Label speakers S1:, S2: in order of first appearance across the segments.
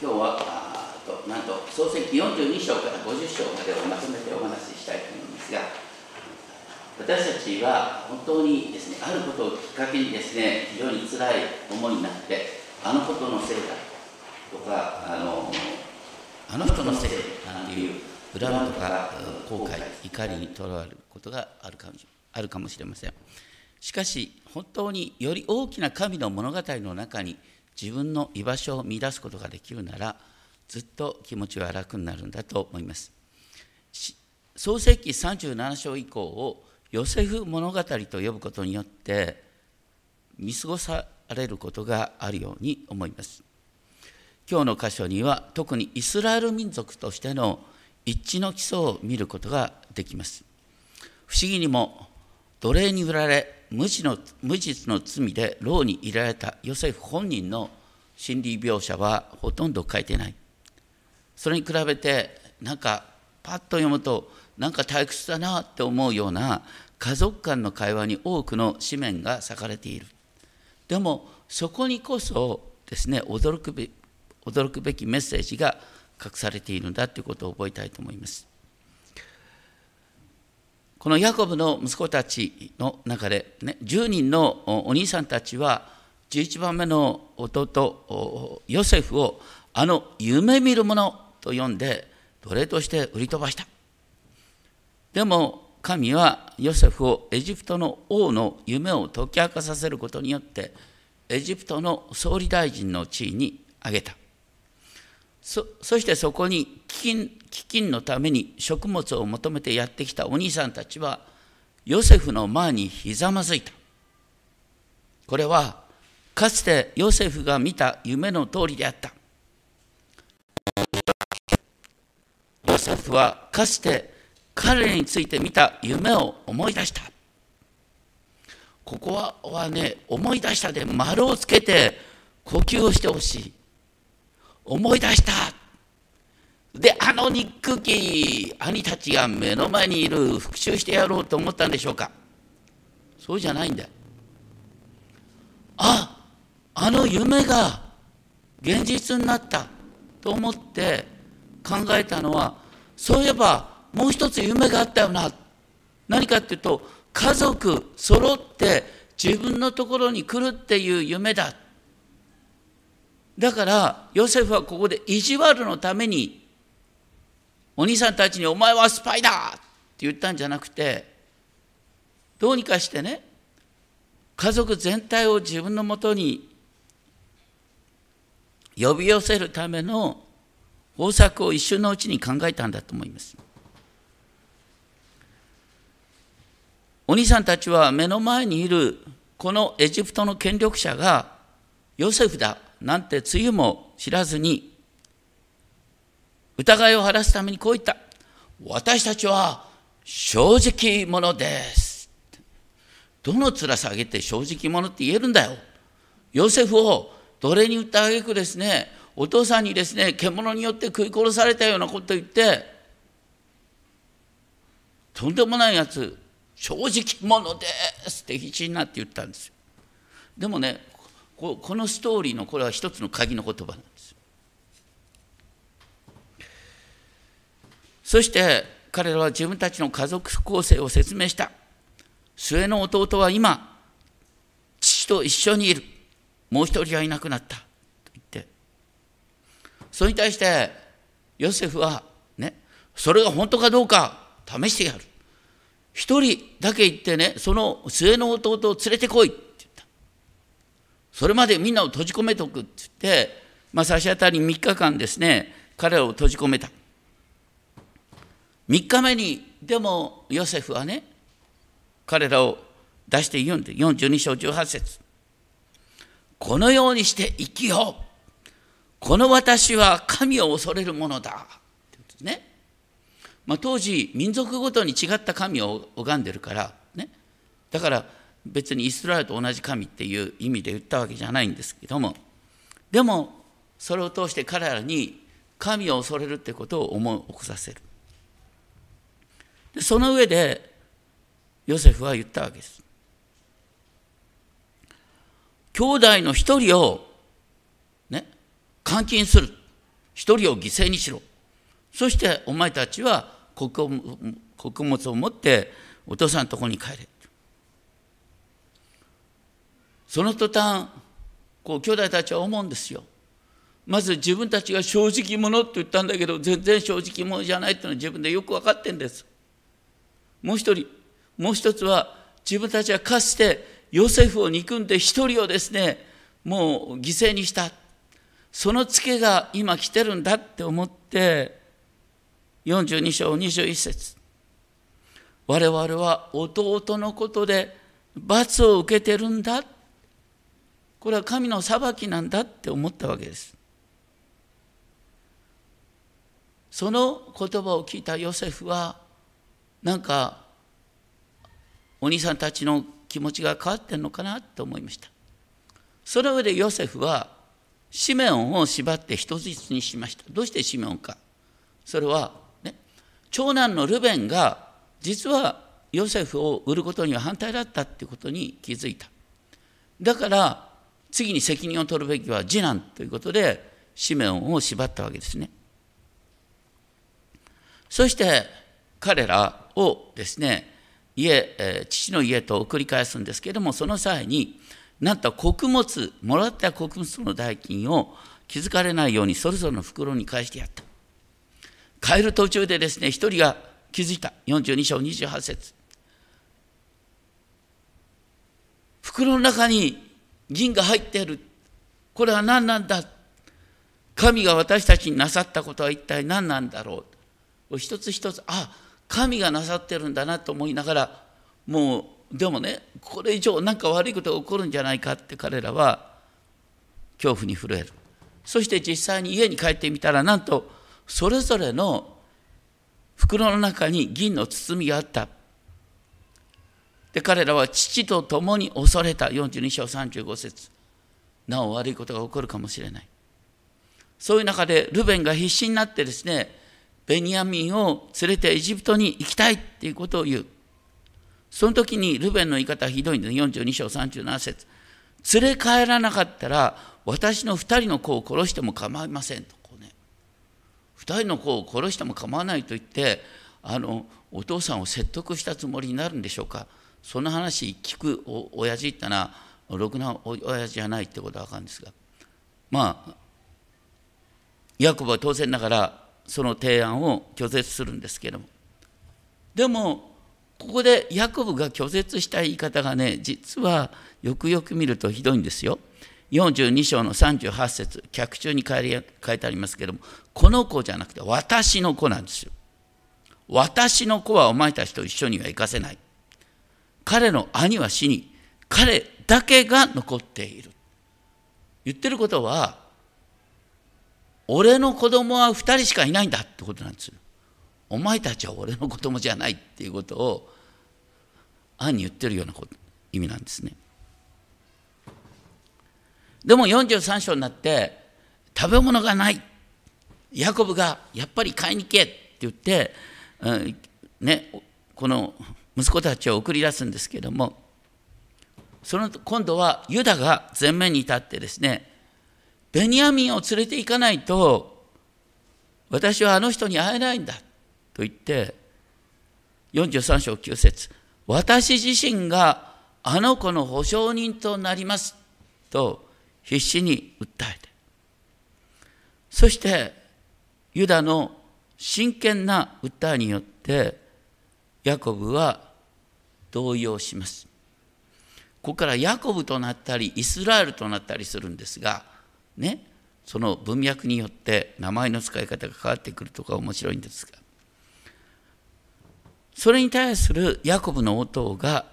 S1: 今日はあとなんと創世記42章から50章までをまとめてお話ししたいと思いますが私たちは本当にですねあることをきっかけにですね非常につらい思いになってあのことのせいだとかあのあの人のせいだっていう恨みとか後悔怒りにとらわれることがあるかもあるかもしれません。しかし本当により大きな神の物語の中に自分の居場所を見出すことができるならずっと気持ちは楽になるんだと思います。創世記37章以降をヨセフ物語と呼ぶことによって見過ごされることがあるように思います。今日の箇所には特にイスラエル民族としての一致の基礎を見ることができます。不思議にも奴隷に売られ無実の無実の罪で牢に入れられたヨセフ本人の心理描写はほとんど書いてない。それに比べてなんかパッと読むとなんか退屈だなって思うような家族間の会話に多くの紙面が割かれている。でもそこにこそですね驚くべ驚くべきメッセージが隠されているんだということを覚えたいと思います。このヤコブの息子たちの中で、ね、10人のお兄さんたちは11番目の弟ヨセフをあの夢見る者と呼んで奴隷として売り飛ばした。でも神はヨセフをエジプトの王の夢を解き明かさせることによってエジプトの総理大臣の地位に挙げた。そそしてそこに飢饉飢饉のために食物を求めてやってきたお兄さんたちはヨセフの前にひざまずいた。これはかつてヨセフが見た夢の通りであった。ヨセフはかつて彼について見た夢を思い出した。ここははね思い出したで丸をつけて呼吸をしてほしい。思い出した。であの憎き兄たちが目の前にいる復讐してやろうと思ったんでしょうか。そうじゃないんだ。よああの夢が現実になったと思って考えたのはそういえばもう一つ夢があったよな。何かっていうと家族揃って自分のところに来るっていう夢だ。だからヨセフはここで意地悪のためにお兄さんたちに「お前はスパイだ!」って言ったんじゃなくてどうにかしてね家族全体を自分のもとに呼び寄せるための方策を一瞬のうちに考えたんだと思います。お兄さんたちは目の前にいるこのエジプトの権力者がヨセフだなんてつゆも知らずに疑いを晴らすためにこう言った。私たちは正直者です。どの面下げて正直者って言えるんだよ。ヨセフを奴隷に売ったあげくですね。お父さんにですね獣によって食い殺されたようなこと言って。とんでもないやつ正直者です。って必死になって言ったんですよ。でもねこのストーリーのこれは一つの鍵の言葉なんですそして彼らは自分たちの家族構成を説明した。末の弟は今父と一緒にいる。もう一人はいなくなった。と言って。それに対してヨセフはねそれが本当かどうか試してやる。一人だけ行ってねその末の弟を連れてこい。と言った。それまでみんなを閉じ込めておく。って言って、まあ、差し当たり3日間ですね、彼らを閉じ込めた。3日目に、でもヨセフはね、彼らを出して言うんで、42章18節このようにして生きよう。この私は神を恐れるものだ。ってね。まあ、当時、民族ごとに違った神を拝んでるから、ね。だから、別にイスラエルと同じ神っていう意味で言ったわけじゃないんですけどもでもそれを通して彼らに神を恐れるってことを思い起こさせるその上でヨセフは言ったわけです。兄弟の一人をね監禁する。一人を犠牲にしろ。そしてお前たちは穀物を持ってお父さんのところに帰れ。その途端こう兄弟たちは思うんですよ。まず自分たちが正直者って言ったんだけど全然正直者じゃないっていうのは自分でよく分かってんです。もう一人もう一つは自分たちはかつてヨセフを憎んで一人をですねもう犠牲にした。そのツケが今来てるんだって思って42章21節。我々は弟のことで罰を受けてるんだ。これは神の裁きなんだって思ったわけです。その言葉を聞いたヨセフはなんかお兄さんたちの気持ちが変わってんのかなと思いました。その上でヨセフはシメオンを縛って人質にしました。どうしてシメオンか。それは、ね、長男のルベンが実はヨセフを売ることには反対だったっていうことに気づいた。だから次に責任を取るべきは次男ということでシメオンを縛ったわけですね。そして彼らをですね家、父の家と送り返すんですけれどもその際になんと穀物もらった穀物の代金を気づかれないようにそれぞれの袋に返してやった。帰る途中でですね一人が気づいた。42章28節。袋の中に銀が入っている。これは何なんだ。神が私たちになさったことは一体何なんだろう。一つ一つあ神がなさってるんだなと思いながらもうでもねこれ以上何か悪いことが起こるんじゃないかって彼らは恐怖に震える。そして実際に家に帰ってみたらなんとそれぞれの袋の中に銀の包みがあった。で彼らは父と共に恐れた。42章35節。なお悪いことが起こるかもしれない。そういう中でルベンが必死になってですねベニヤミンを連れてエジプトに行きたいっていうことを言う。その時にルベンの言い方はひどいんです42章37節。連れ帰らなかったら私の2人の子を殺しても構いませんと。こう、ね、2人の子を殺しても構わないと言ってあのお父さんを説得したつもりになるんでしょうか。その話聞くお親父ってのはろくな親父じゃないってことは分かるんですが。まあヤコブは当然ながらその提案を拒絶するんですけどもでもここでヤコブが拒絶した言い方がね実はよくよく見るとひどいんですよ。42章の38節脚中に書いてありますけどもこの子じゃなくて私の子なんですよ。私の子はお前たちと一緒には行かせない。彼の兄は死に彼だけが残っている。言ってることは俺の子供は2人しかいないんだってことなんですよ。お前たちは俺の子供じゃないっていうことを暗に言ってるようなこと意味なんですね。でも43章になって食べ物がないヤコブがやっぱり買いに行けって言って、うん、ね、この息子たちを送り出すんですけどもその今度はユダが前面に立ってですねベニヤミンを連れて行かないと私はあの人に会えないんだと言って43章9節私自身があの子の保証人となりますと必死に訴えて。そしてユダの真剣な訴えによってヤコブは同意をします。ここからヤコブとなったりイスラエルとなったりするんですがねその文脈によって名前の使い方が変わってくるとか面白いんですがそれに対するヤコブの応答が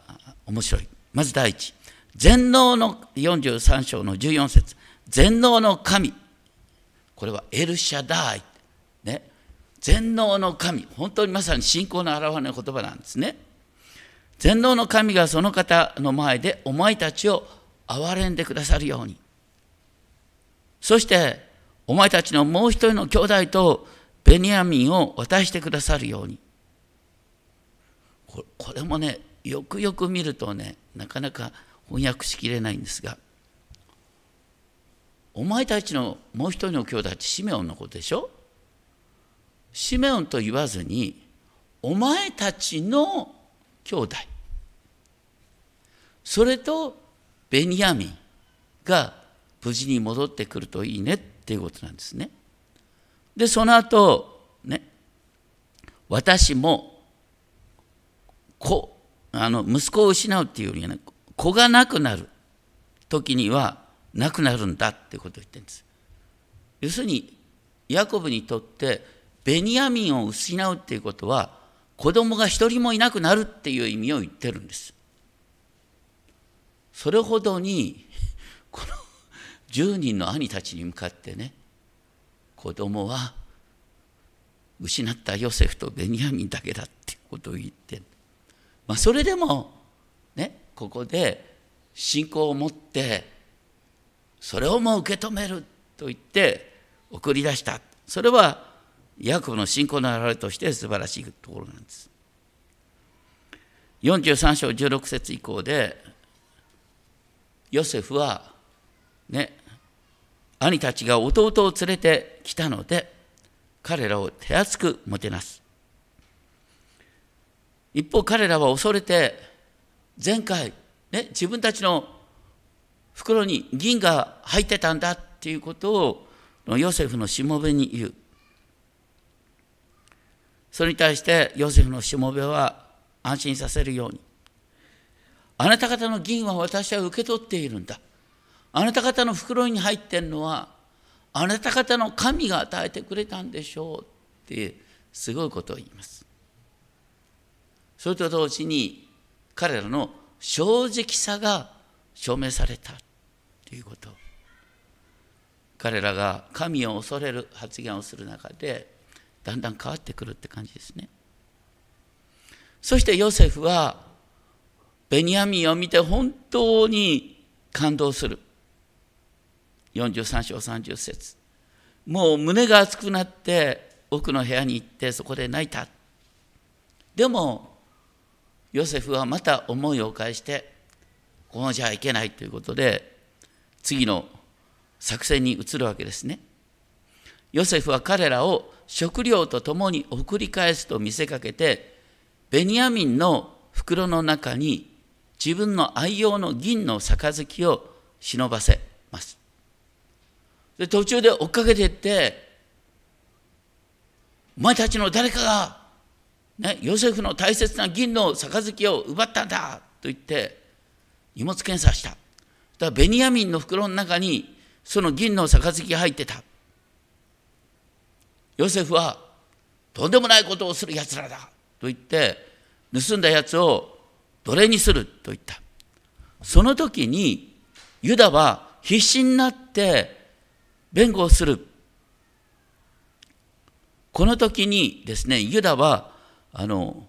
S1: 面白い。まず第一、全能の43章の14節全能の神。これはエルシャダイ。ね。全能の神。本当にまさに信仰の表れの言葉なんですね。全能の神がその方の前でお前たちを憐れんでくださるように。そして、お前たちのもう一人の兄弟とベニヤミンを渡してくださるように。これもねよくよく見るとねなかなか翻訳しきれないんですがお前たちのもう一人の兄弟ってシメオンのことでしょ？シメオンと言わずにお前たちの兄弟それとベニヤミンが無事に戻ってくるといいねっていうことなんですね。でその後ね私も子あの息子を失うっていうよりはね子がなくなる時にはなくなるんだってことを言ってるんです。要するにヤコブにとってベニヤミンを失うっていうことは子供が一人もいなくなるっていう意味を言ってるんです。それほどにこの10人の兄たちに向かってね子供は失ったヨセフとベニヤミンだけだってことを言ってまあそれでもねここで信仰を持ってそれをもう受け止めると言って送り出したそれはヤコブの信仰の表れとして素晴らしいところなんです。43章16節以降でヨセフはね兄たちが弟を連れてきたので彼らを手厚くもてなす。一方彼らは恐れて前回、ね、自分たちの袋に銀が入ってたんだっていうことをヨセフのしもべに言う。それに対してヨセフのしもべは安心させるように。あなた方の銀は私は受け取っているんだ。あなた方の袋に入ってるのはあなた方の神が与えてくれたんでしょうっていうすごいことを言いますそれと同時に彼らの正直さが証明されたということ彼らが神を恐れる発言をする中でだんだん変わってくるって感じですね。そしてヨセフはベニヤミンを見て本当に感動する。43章30節もう胸が熱くなって奥の部屋に行ってそこで泣いた。でもヨセフはまた思いを返してこのじゃいけないということで次の作戦に移るわけですね。ヨセフは彼らを食料とともに送り返すと見せかけてベニヤミンの袋の中に自分の愛用の銀の杯を忍ばせ。で途中で追っかけていってお前たちの誰かが、ね、ヨセフの大切な銀の杯を奪ったんだと言って荷物検査した。だベニヤミンの袋の中にその銀の杯が入ってた。ヨセフはとんでもないことをするやつらだと言って盗んだやつを奴隷にすると言ったその時にユダは必死になって弁護をする。この時にですねユダはあの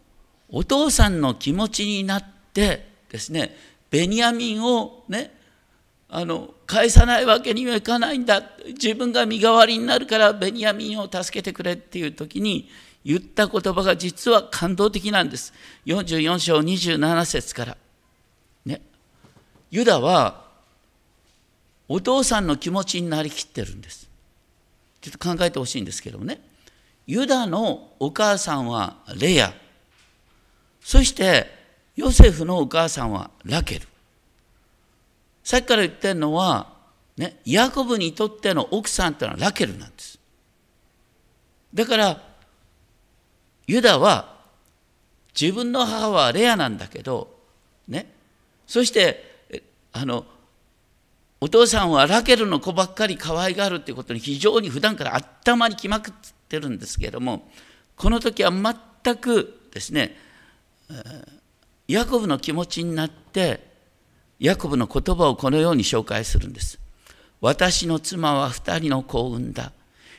S1: お父さんの気持ちになってですねベニヤミンをねあの返さないわけにはいかないんだ。自分が身代わりになるからベニヤミンを助けてくれっていう時に言った言葉が実は感動的なんです。44章27節から。ね。ユダはお父さんの気持ちになりきってるんです。ちょっと考えてほしいんですけどもね。ユダのお母さんはレア。そしてヨセフのお母さんはラケル。さっきから言ってるのは、ね、ヤコブにとっての奥さんっていうのはラケルなんです。だから、ユダは自分の母はレアなんだけど、ね、そしてあのお父さんはラケルの子ばっかり可愛がるっていうことに非常に普段から頭にきまくってるんですけれどもこの時は全くですねヤコブの気持ちになってヤコブの言葉をこのように紹介するんです。私の妻は二人の子を産んだ。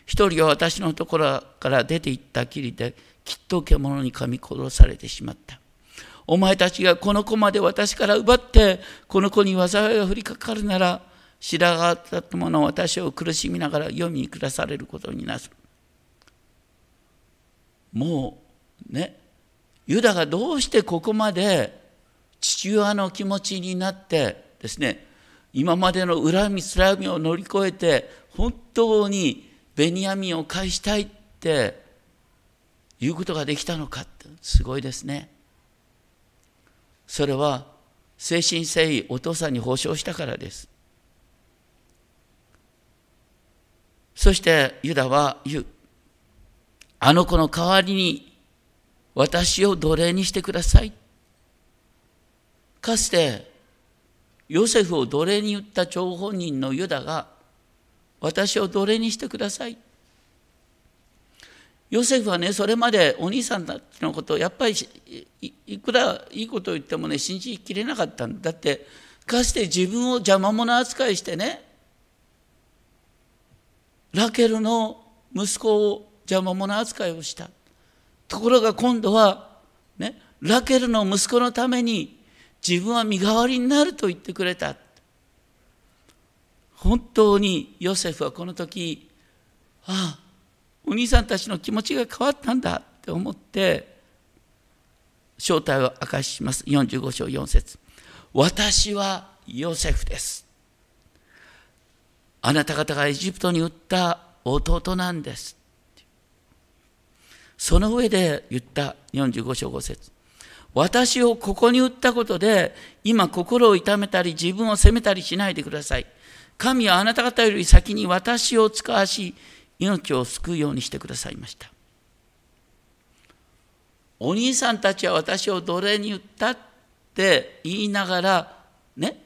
S1: 一人は私のところから出て行ったきりで、きっと獣に噛み殺されてしまった。お前たちがこの子まで私から奪って、この子に災いが降りかかるなら、白髪った者私を苦しみながら読み下されることになる。もうね、ユダがどうしてここまで父親の気持ちになってですね今までの恨みつらみを乗り越えて本当にベニヤミンを返したいっていうことができたのかってすごいですね。それは精神誠意お父さんに保証したからです。そしてユダは言う。あの子の代わりに私を奴隷にしてください。かつてヨセフを奴隷に言った張本人のユダが私を奴隷にしてください。ヨセフはね、それまでお兄さんたちのことをやっぱりいくらいいことを言ってもね、信じきれなかったんだ。だって、かつて自分を邪魔者扱いしてね、ラケルの息子を邪魔者扱いをした。ところが今度は、ね、ラケルの息子のために自分は身代わりになると言ってくれた。本当にヨセフはこの時、ああ、お兄さんたちの気持ちが変わったんだって思って正体を明かします45章4節私はヨセフですあなた方がエジプトに売った弟なんです。その上で言った45章5節。私をここに売ったことで今心を痛めたり自分を責めたりしないでください。神はあなた方より先に私を使わし命を救うようにしてくださいました。お兄さんたちは私を奴隷に言ったって言いながらね？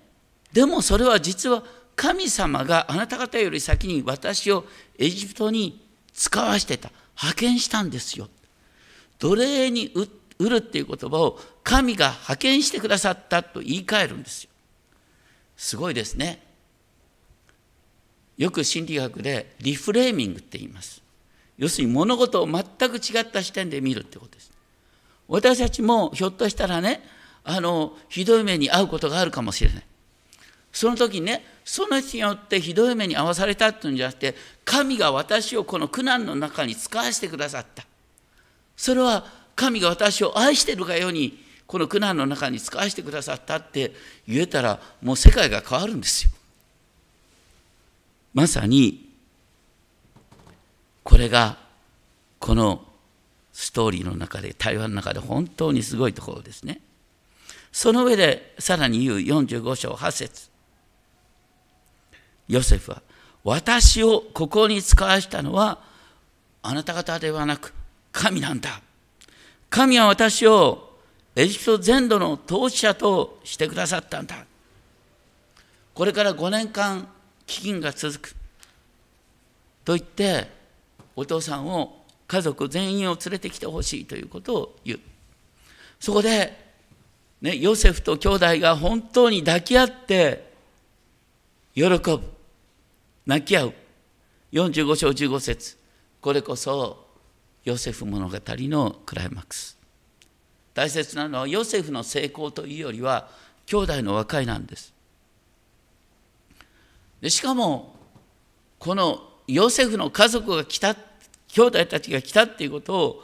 S1: でもそれは実は神様があなた方より先に私をエジプトに使わしてた派遣したんですよ奴隷に売るっていう言葉を神が派遣してくださったと言い換えるんですよすごいですねよく心理学でリフレーミングって言います。要するに物事を全く違った視点で見るってことです。私たちもひょっとしたらね、あの、ひどい目に遭うことがあるかもしれない。その時ね、その人によってひどい目に遭わされたっていうんじゃなくて、神が私をこの苦難の中に使わせてくださった。それは神が私を愛してるがように、この苦難の中に使わせてくださったって言えたら、もう世界が変わるんですよ。まさにこれがこのストーリーの中で対話の中で本当にすごいところですね。その上でさらに言う45章8節ヨセフは私をここに使わしたのはあなた方ではなく神なんだ。神は私をエジプト全土の統治者としてくださったんだ。これから5年間飢饉が続く。と言ってお父さんを家族全員を連れてきてほしいということを言う。そこで、ね、ヨセフと兄弟が本当に抱き合って喜ぶ。泣き合う。45章15節これこそヨセフ物語のクライマックス。大切なのはヨセフの成功というよりは兄弟の和解なんです。でしかもこのヨセフの家族が来た兄弟たちが来たっていうことを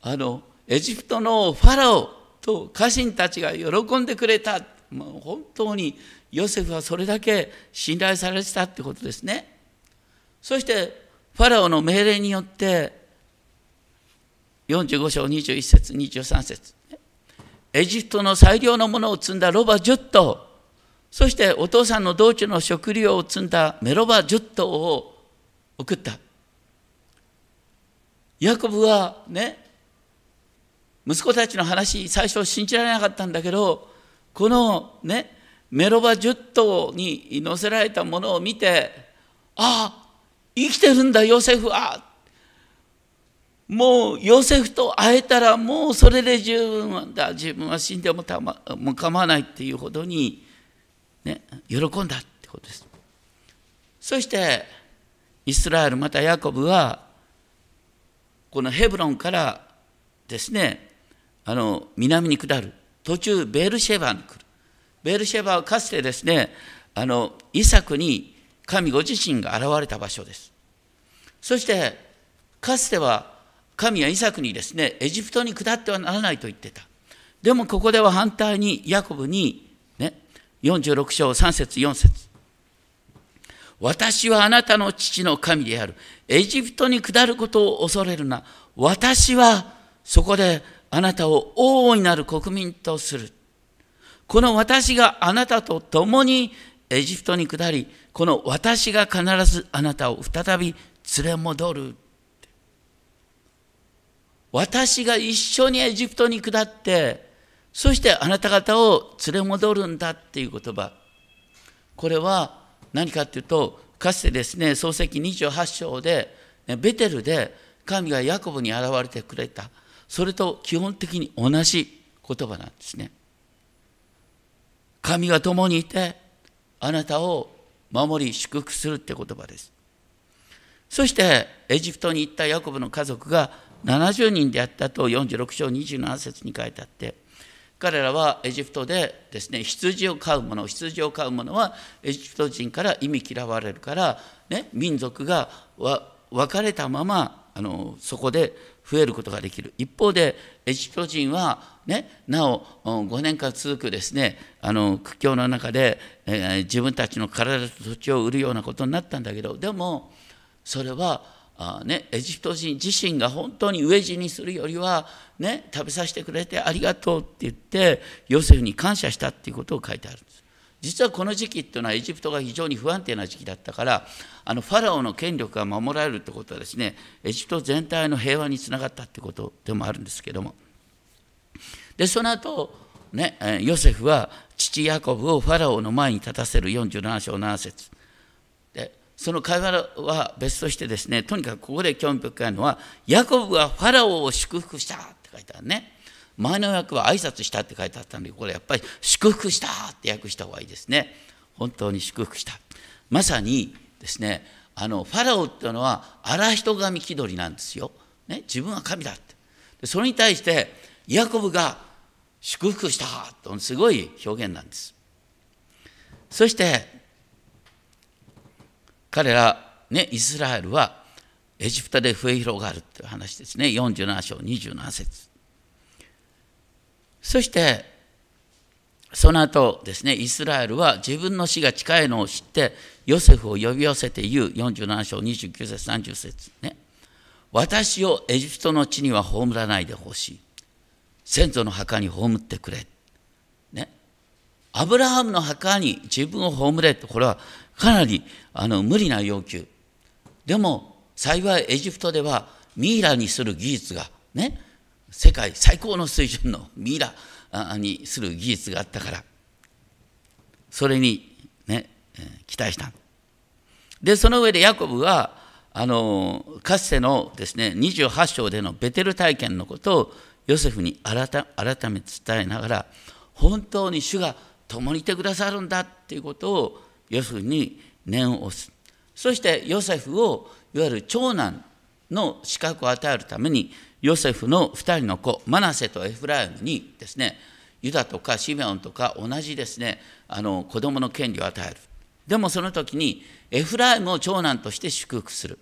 S1: あのエジプトのファラオと家臣たちが喜んでくれたもう本当にヨセフはそれだけ信頼されてたってことですね。そしてファラオの命令によって45章21節23節。エジプトの最良のものを積んだロバ10頭そしてお父さんの道中の食料を積んだメロバ10頭を送った。ヤコブはね、息子たちの話、最初信じられなかったんだけど、このね、メロバ10頭に乗せられたものを見て、ああ、生きてるんだ、ヨセフは。もうヨセフと会えたらもうそれで十分だ自分は死んでもた、ま、も構わないっていうほどに、ね、喜んだってことです。そしてイスラエルまたヤコブはこのヘブロンからですねあの南に下る途中ベールシェバに来るベールシェバはかつてですねあのイサクに神ご自身が現れた場所ですそしてかつては神はイサクにですねエジプトに下ってはならないと言ってたでもここでは反対にヤコブにね46章3節4節私はあなたの父の神である。エジプトに下ることを恐れるな。私はそこであなたを大いなる国民とする。この私があなたと共にエジプトに下り、この私が必ずあなたを再び連れ戻る。私が一緒にエジプトに下って、そしてあなた方を連れ戻るんだっていう言葉。これは何かっていうと、かつてですね、創世記28章で、ベテルで神がヤコブに現れてくれた。それと基本的に同じ言葉なんですね。神が共にいて、あなたを守り祝福するって言葉です。そしてエジプトに行ったヤコブの家族が70人であったと46章27節に書いてあって彼らはエジプトでですね羊を飼う者羊を飼う者はエジプト人から意味嫌われるから、ね、民族が分かれたままあのそこで増えることができる一方でエジプト人は、ね、なお5年間続くですねあの苦境の中で、えー、自分たちの体と土地を売るようなことになったんだけどでもそれはあ、ね、エジプト人自身が本当に飢え死にするよりは、ね、食べさせてくれてありがとうって言ってヨセフに感謝したっていうことを書いてあるんです。実はこの時期っていうのはエジプトが非常に不安定な時期だったからあのファラオの権力が守られるってことはですねエジプト全体の平和につながったってことでもあるんですけども。でその後ねヨセフは父ヤコブをファラオの前に立たせる47章7節。でその会話は別としてですねとにかくここで興味深いのはヤコブはファラオを祝福したって書いてあるね。前の訳は挨拶したって書いてあったのでこれやっぱり祝福したって訳した方がいいですね。本当に祝福した。まさにですねあのファラオっていうのは荒人神気取りなんですよ、ね、自分は神だって。でそれに対してヤコブが祝福したとすごい表現なんです。そして彼らねイスラエルはエジプトで増え広がるっていう話ですね。47章27節。そしてその後ですねイスラエルは自分の死が近いのを知ってヨセフを呼び寄せて言う47章29節30節ね。私をエジプトの地には葬らないでほしい。先祖の墓に葬ってくれ。ね。アブラハムの墓に自分を葬れとこれはかなりあの無理な要求。でも幸いエジプトではミイラにする技術がね。世界最高の水準のミイラにする技術があったから。それにね期待した。でその上でヤコブはあのかつてのですね28章でのベテル体験のことをヨセフに改めて伝えながら本当に主が共にいてくださるんだっていうことをヨセフに念を押す。そしてヨセフをいわゆる長男の資格を与えるためにヨセフの2人の子マナセとエフライムにですねユダとかシメオンとか同じですねあの子供の権利を与える。でもその時にエフライムを長男として祝福する。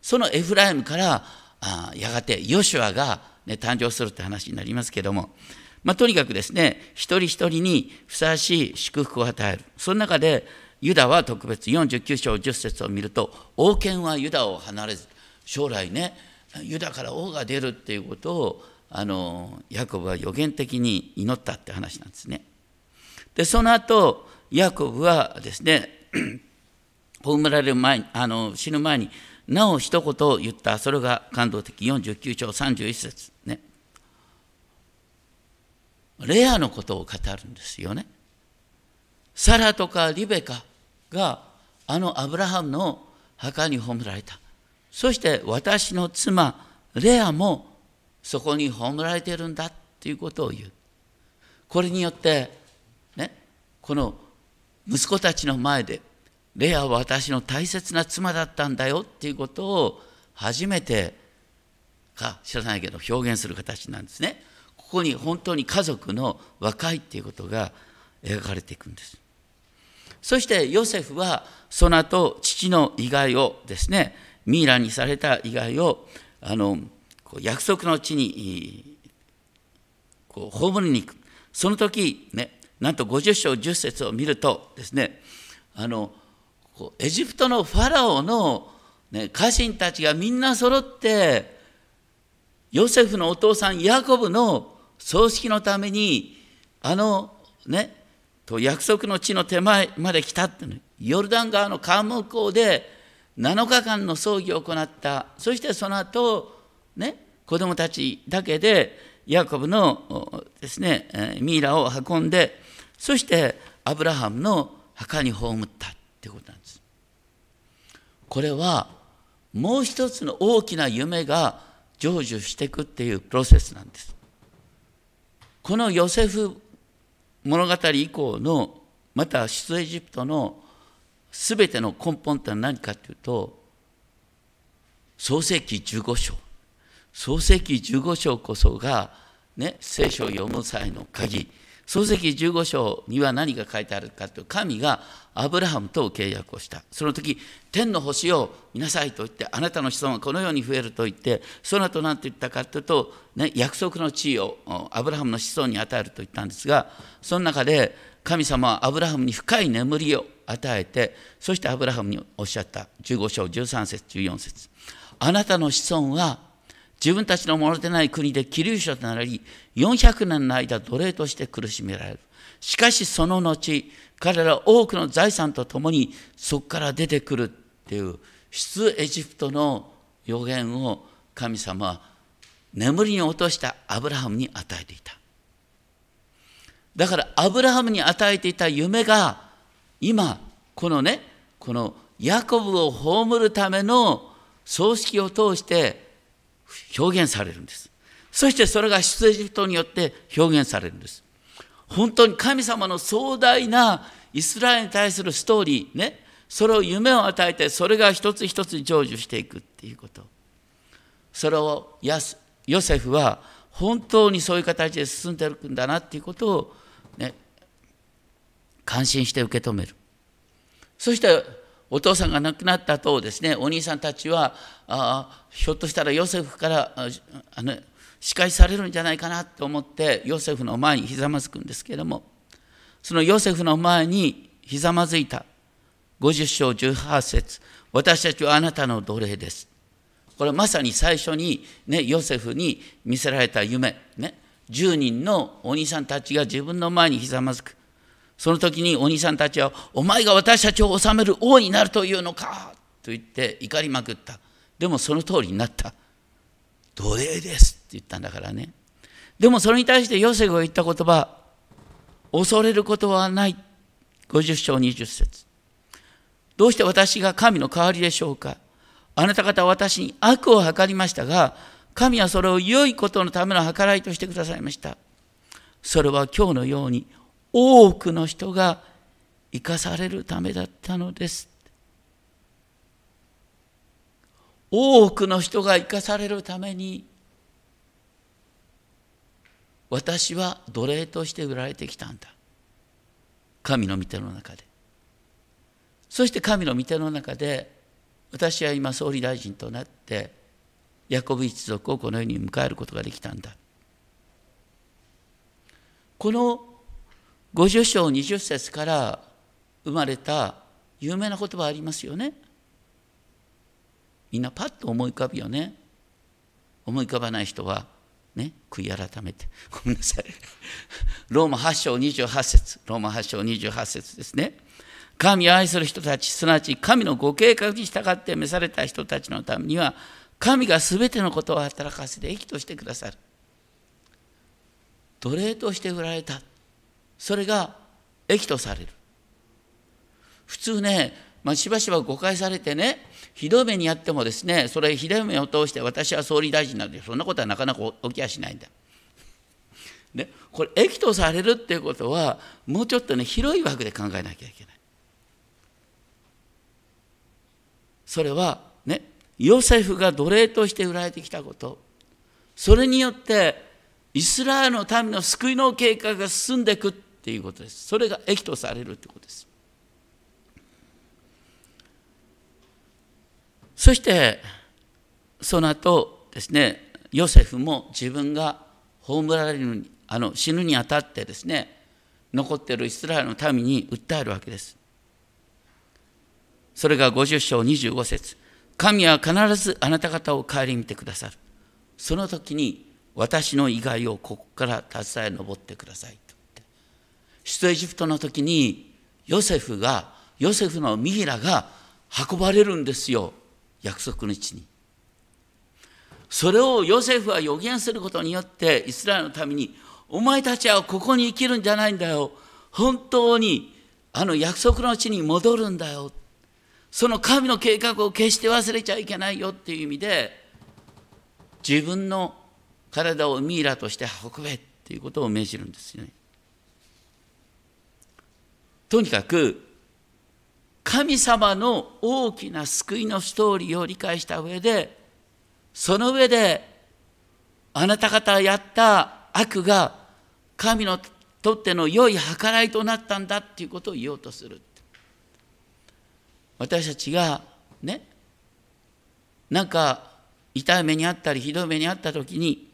S1: そのエフライムからあやがてヨシュアが、ね、誕生するって話になりますけども、まあ、とにかくですね一人一人にふさわしい祝福を与える。その中でユダは特別49章10節を見ると王権はユダを離れず将来ねユダから王が出るっていうことをあのヤコブは予言的に祈ったって話なんですね。でその後ヤコブはですね 葬られる前あの死ぬ前になお一言を言ったそれが感動的49章31節ねレアのことを語るんですよね。サラとかリベカがあのアブラハムの墓に葬られた。そして私の妻レアもそこに葬られているんだっていうことを言う。これによってねこの息子たちの前でレアは私の大切な妻だったんだよっていうことを初めてか知らないけど表現する形なんですね。ここに本当に家族の和解っていうことが描かれていくんです。そしてヨセフはその後父の意外をですねミイラにされた以外をあの約束の地にこう葬りに行く。その時ねなんと50章10節を見るとですねあのエジプトのファラオの、ね、家臣たちがみんな揃ってヨセフのお父さんヤコブの葬式のためにあのねと約束の地の手前まで来たってヨルダン川の川向こうで7日間の葬儀を行った。そしてその後ね子供たちだけでヤコブのですねミイラを運んでそしてアブラハムの墓に葬ったってことなんです。これはもう一つの大きな夢が成就していくっていうプロセスなんです。このヨセフ物語以降のまた出エジプトの全ての根本って何かというと創世紀15章。創世紀15章こそが、ね、聖書を読む際の鍵。創世記15章には何が書いてあるかというと神がアブラハムと契約をした。その時天の星を見なさいと言ってあなたの子孫はこのように増えると言ってその後何て言ったかというと、ね、約束の地位をアブラハムの子孫に与えると言ったんですがその中で神様はアブラハムに深い眠りを与えてそしてアブラハムにおっしゃった15章13節14節。あなたの子孫は自分たちのものでない国で気流者となり400年の間奴隷として苦しめられる。しかしその後彼ら多くの財産とともにそこから出てくるっていう出エジプトの予言を神様は眠りに落としたアブラハムに与えていた。だからアブラハムに与えていた夢が今このねこのヤコブを葬るための葬式を通して表現されるんです。そしてそれが出エジプトによって表現されるんです。本当に神様の壮大なイスラエルに対するストーリーねそれを夢を与えてそれが一つ一つ成就していくっていうこと。それをヨセフは本当にそういう形で進んでいくんだなっていうことをね感心して受け止める。そしてお父さんが亡くなった後ですねお兄さんたちはあひょっとしたらヨセフからあの仕返されるんじゃないかなと思ってヨセフの前にひざまずくんですけれどもそのヨセフの前にひざまずいた。50章18節。私たちはあなたの奴隷です。これまさに最初に、ね、ヨセフに見せられた夢、ね、10人のお兄さんたちが自分の前にひざまずく。その時にお兄さんたちは「お前が私たちを治める王になるというのか」と言って怒りまくった。でもその通りになった奴隷ですって言ったんだからね。でもそれに対してヨセフが言った言葉恐れることはない。50章20節。どうして私が神の代わりでしょうか？あなた方は私に悪を図りましたが神はそれを良いことのための計らいとしてくださいました。それは今日のように多くの人が生かされるためだったのです。多くの人が生かされるために私は奴隷として売られてきたんだ。神の御手の中で。そして神の御手の中で私は今総理大臣となってヤコブ一族をこの世に迎えることができたんだ。この50章20節から生まれた有名な言葉ありますよね。みんなパッと思い浮かぶよね。思い浮かばない人はね悔い改めて。ごめんなさい。ローマ8章28節。ローマ8章28節ですね。神を愛する人たちすなわち神のご計画に従って召された人たちのためには神が全てのことを働かせて益としてくださる。奴隷として売られた。それが益とされる普通ね、まあ、しばしば誤解されてねひどい目にやってもですねそれひどい目を通して私は総理大臣なんでそんなことはなかなか起きやしないんだ。ね、これ益とされるっていうことはもうちょっとね広い枠で考えなきゃいけない。それはねヨセフが奴隷として売られてきたことそれによってイスラエルの民の救いの計画が進んでいくっていうことですそれが益とされるってことですそしてその後ですねヨセフも自分が葬られるにあの死ぬにあたってですね残っているイスラエルの民に訴えるわけです。それが50章25節神は必ずあなた方を顧みてくださる。その時に私の意外をここから携え登ってください出エジプトの時にヨセフがヨセフのミイラが運ばれるんですよ。約束の地に。それをヨセフは予言することによってイスラエルのためにお前たちはここに生きるんじゃないんだよ。本当にあの約束の地に戻るんだよ。その神の計画を決して忘れちゃいけないよ。っていう意味で自分の体をミイラとして運べっていうことを命じるんですよね。とにかく神様の大きな救いのストーリーを理解した上でその上であなた方やった悪が神のとっての良い計らいとなったんだっていうことを言おうとする。私たちがねなんか痛い目にあったりひどい目にあった時に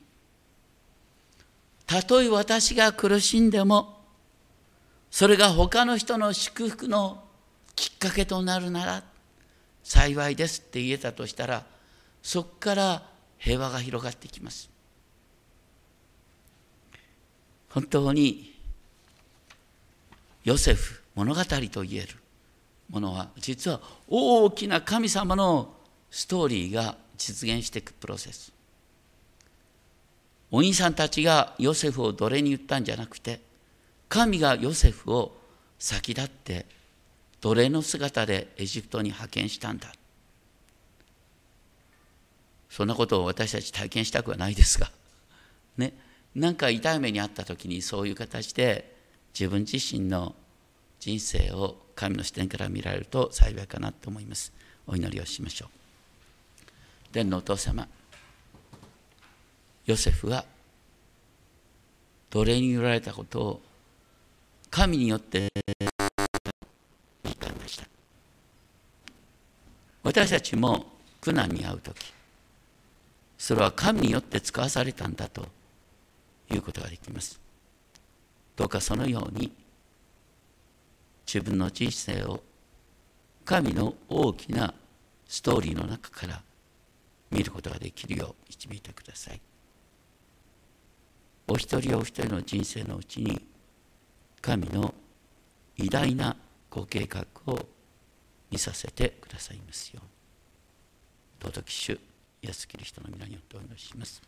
S1: たとえ私が苦しんでもそれが他の人の祝福のきっかけとなるなら幸いですって言えたとしたらそこから平和が広がってきます。本当にヨセフ物語と言えるものは実は大きな神様のストーリーが実現していくプロセス。お兄さんたちがヨセフを奴隷に言ったんじゃなくて神がヨセフを先立って奴隷の姿でエジプトに派遣したんだ。そんなことを私たち体験したくはないですが。ね。なんか痛い目にあった時にそういう形で自分自身の人生を神の視点から見られると幸いかなと思います。お祈りをしましょう。天のお父様。ヨセフは奴隷に売られたことを神によって理解ました私たちも苦難に遭う時それは神によって使わされたんだということができますどうかそのように自分の人生を神の大きなストーリーの中から見ることができるよう導いてください。お一人お一人の人生のうちに神の偉大なご計画を見させてくださいますよう。尊き主、イエスキリストの皆によってお祈りします。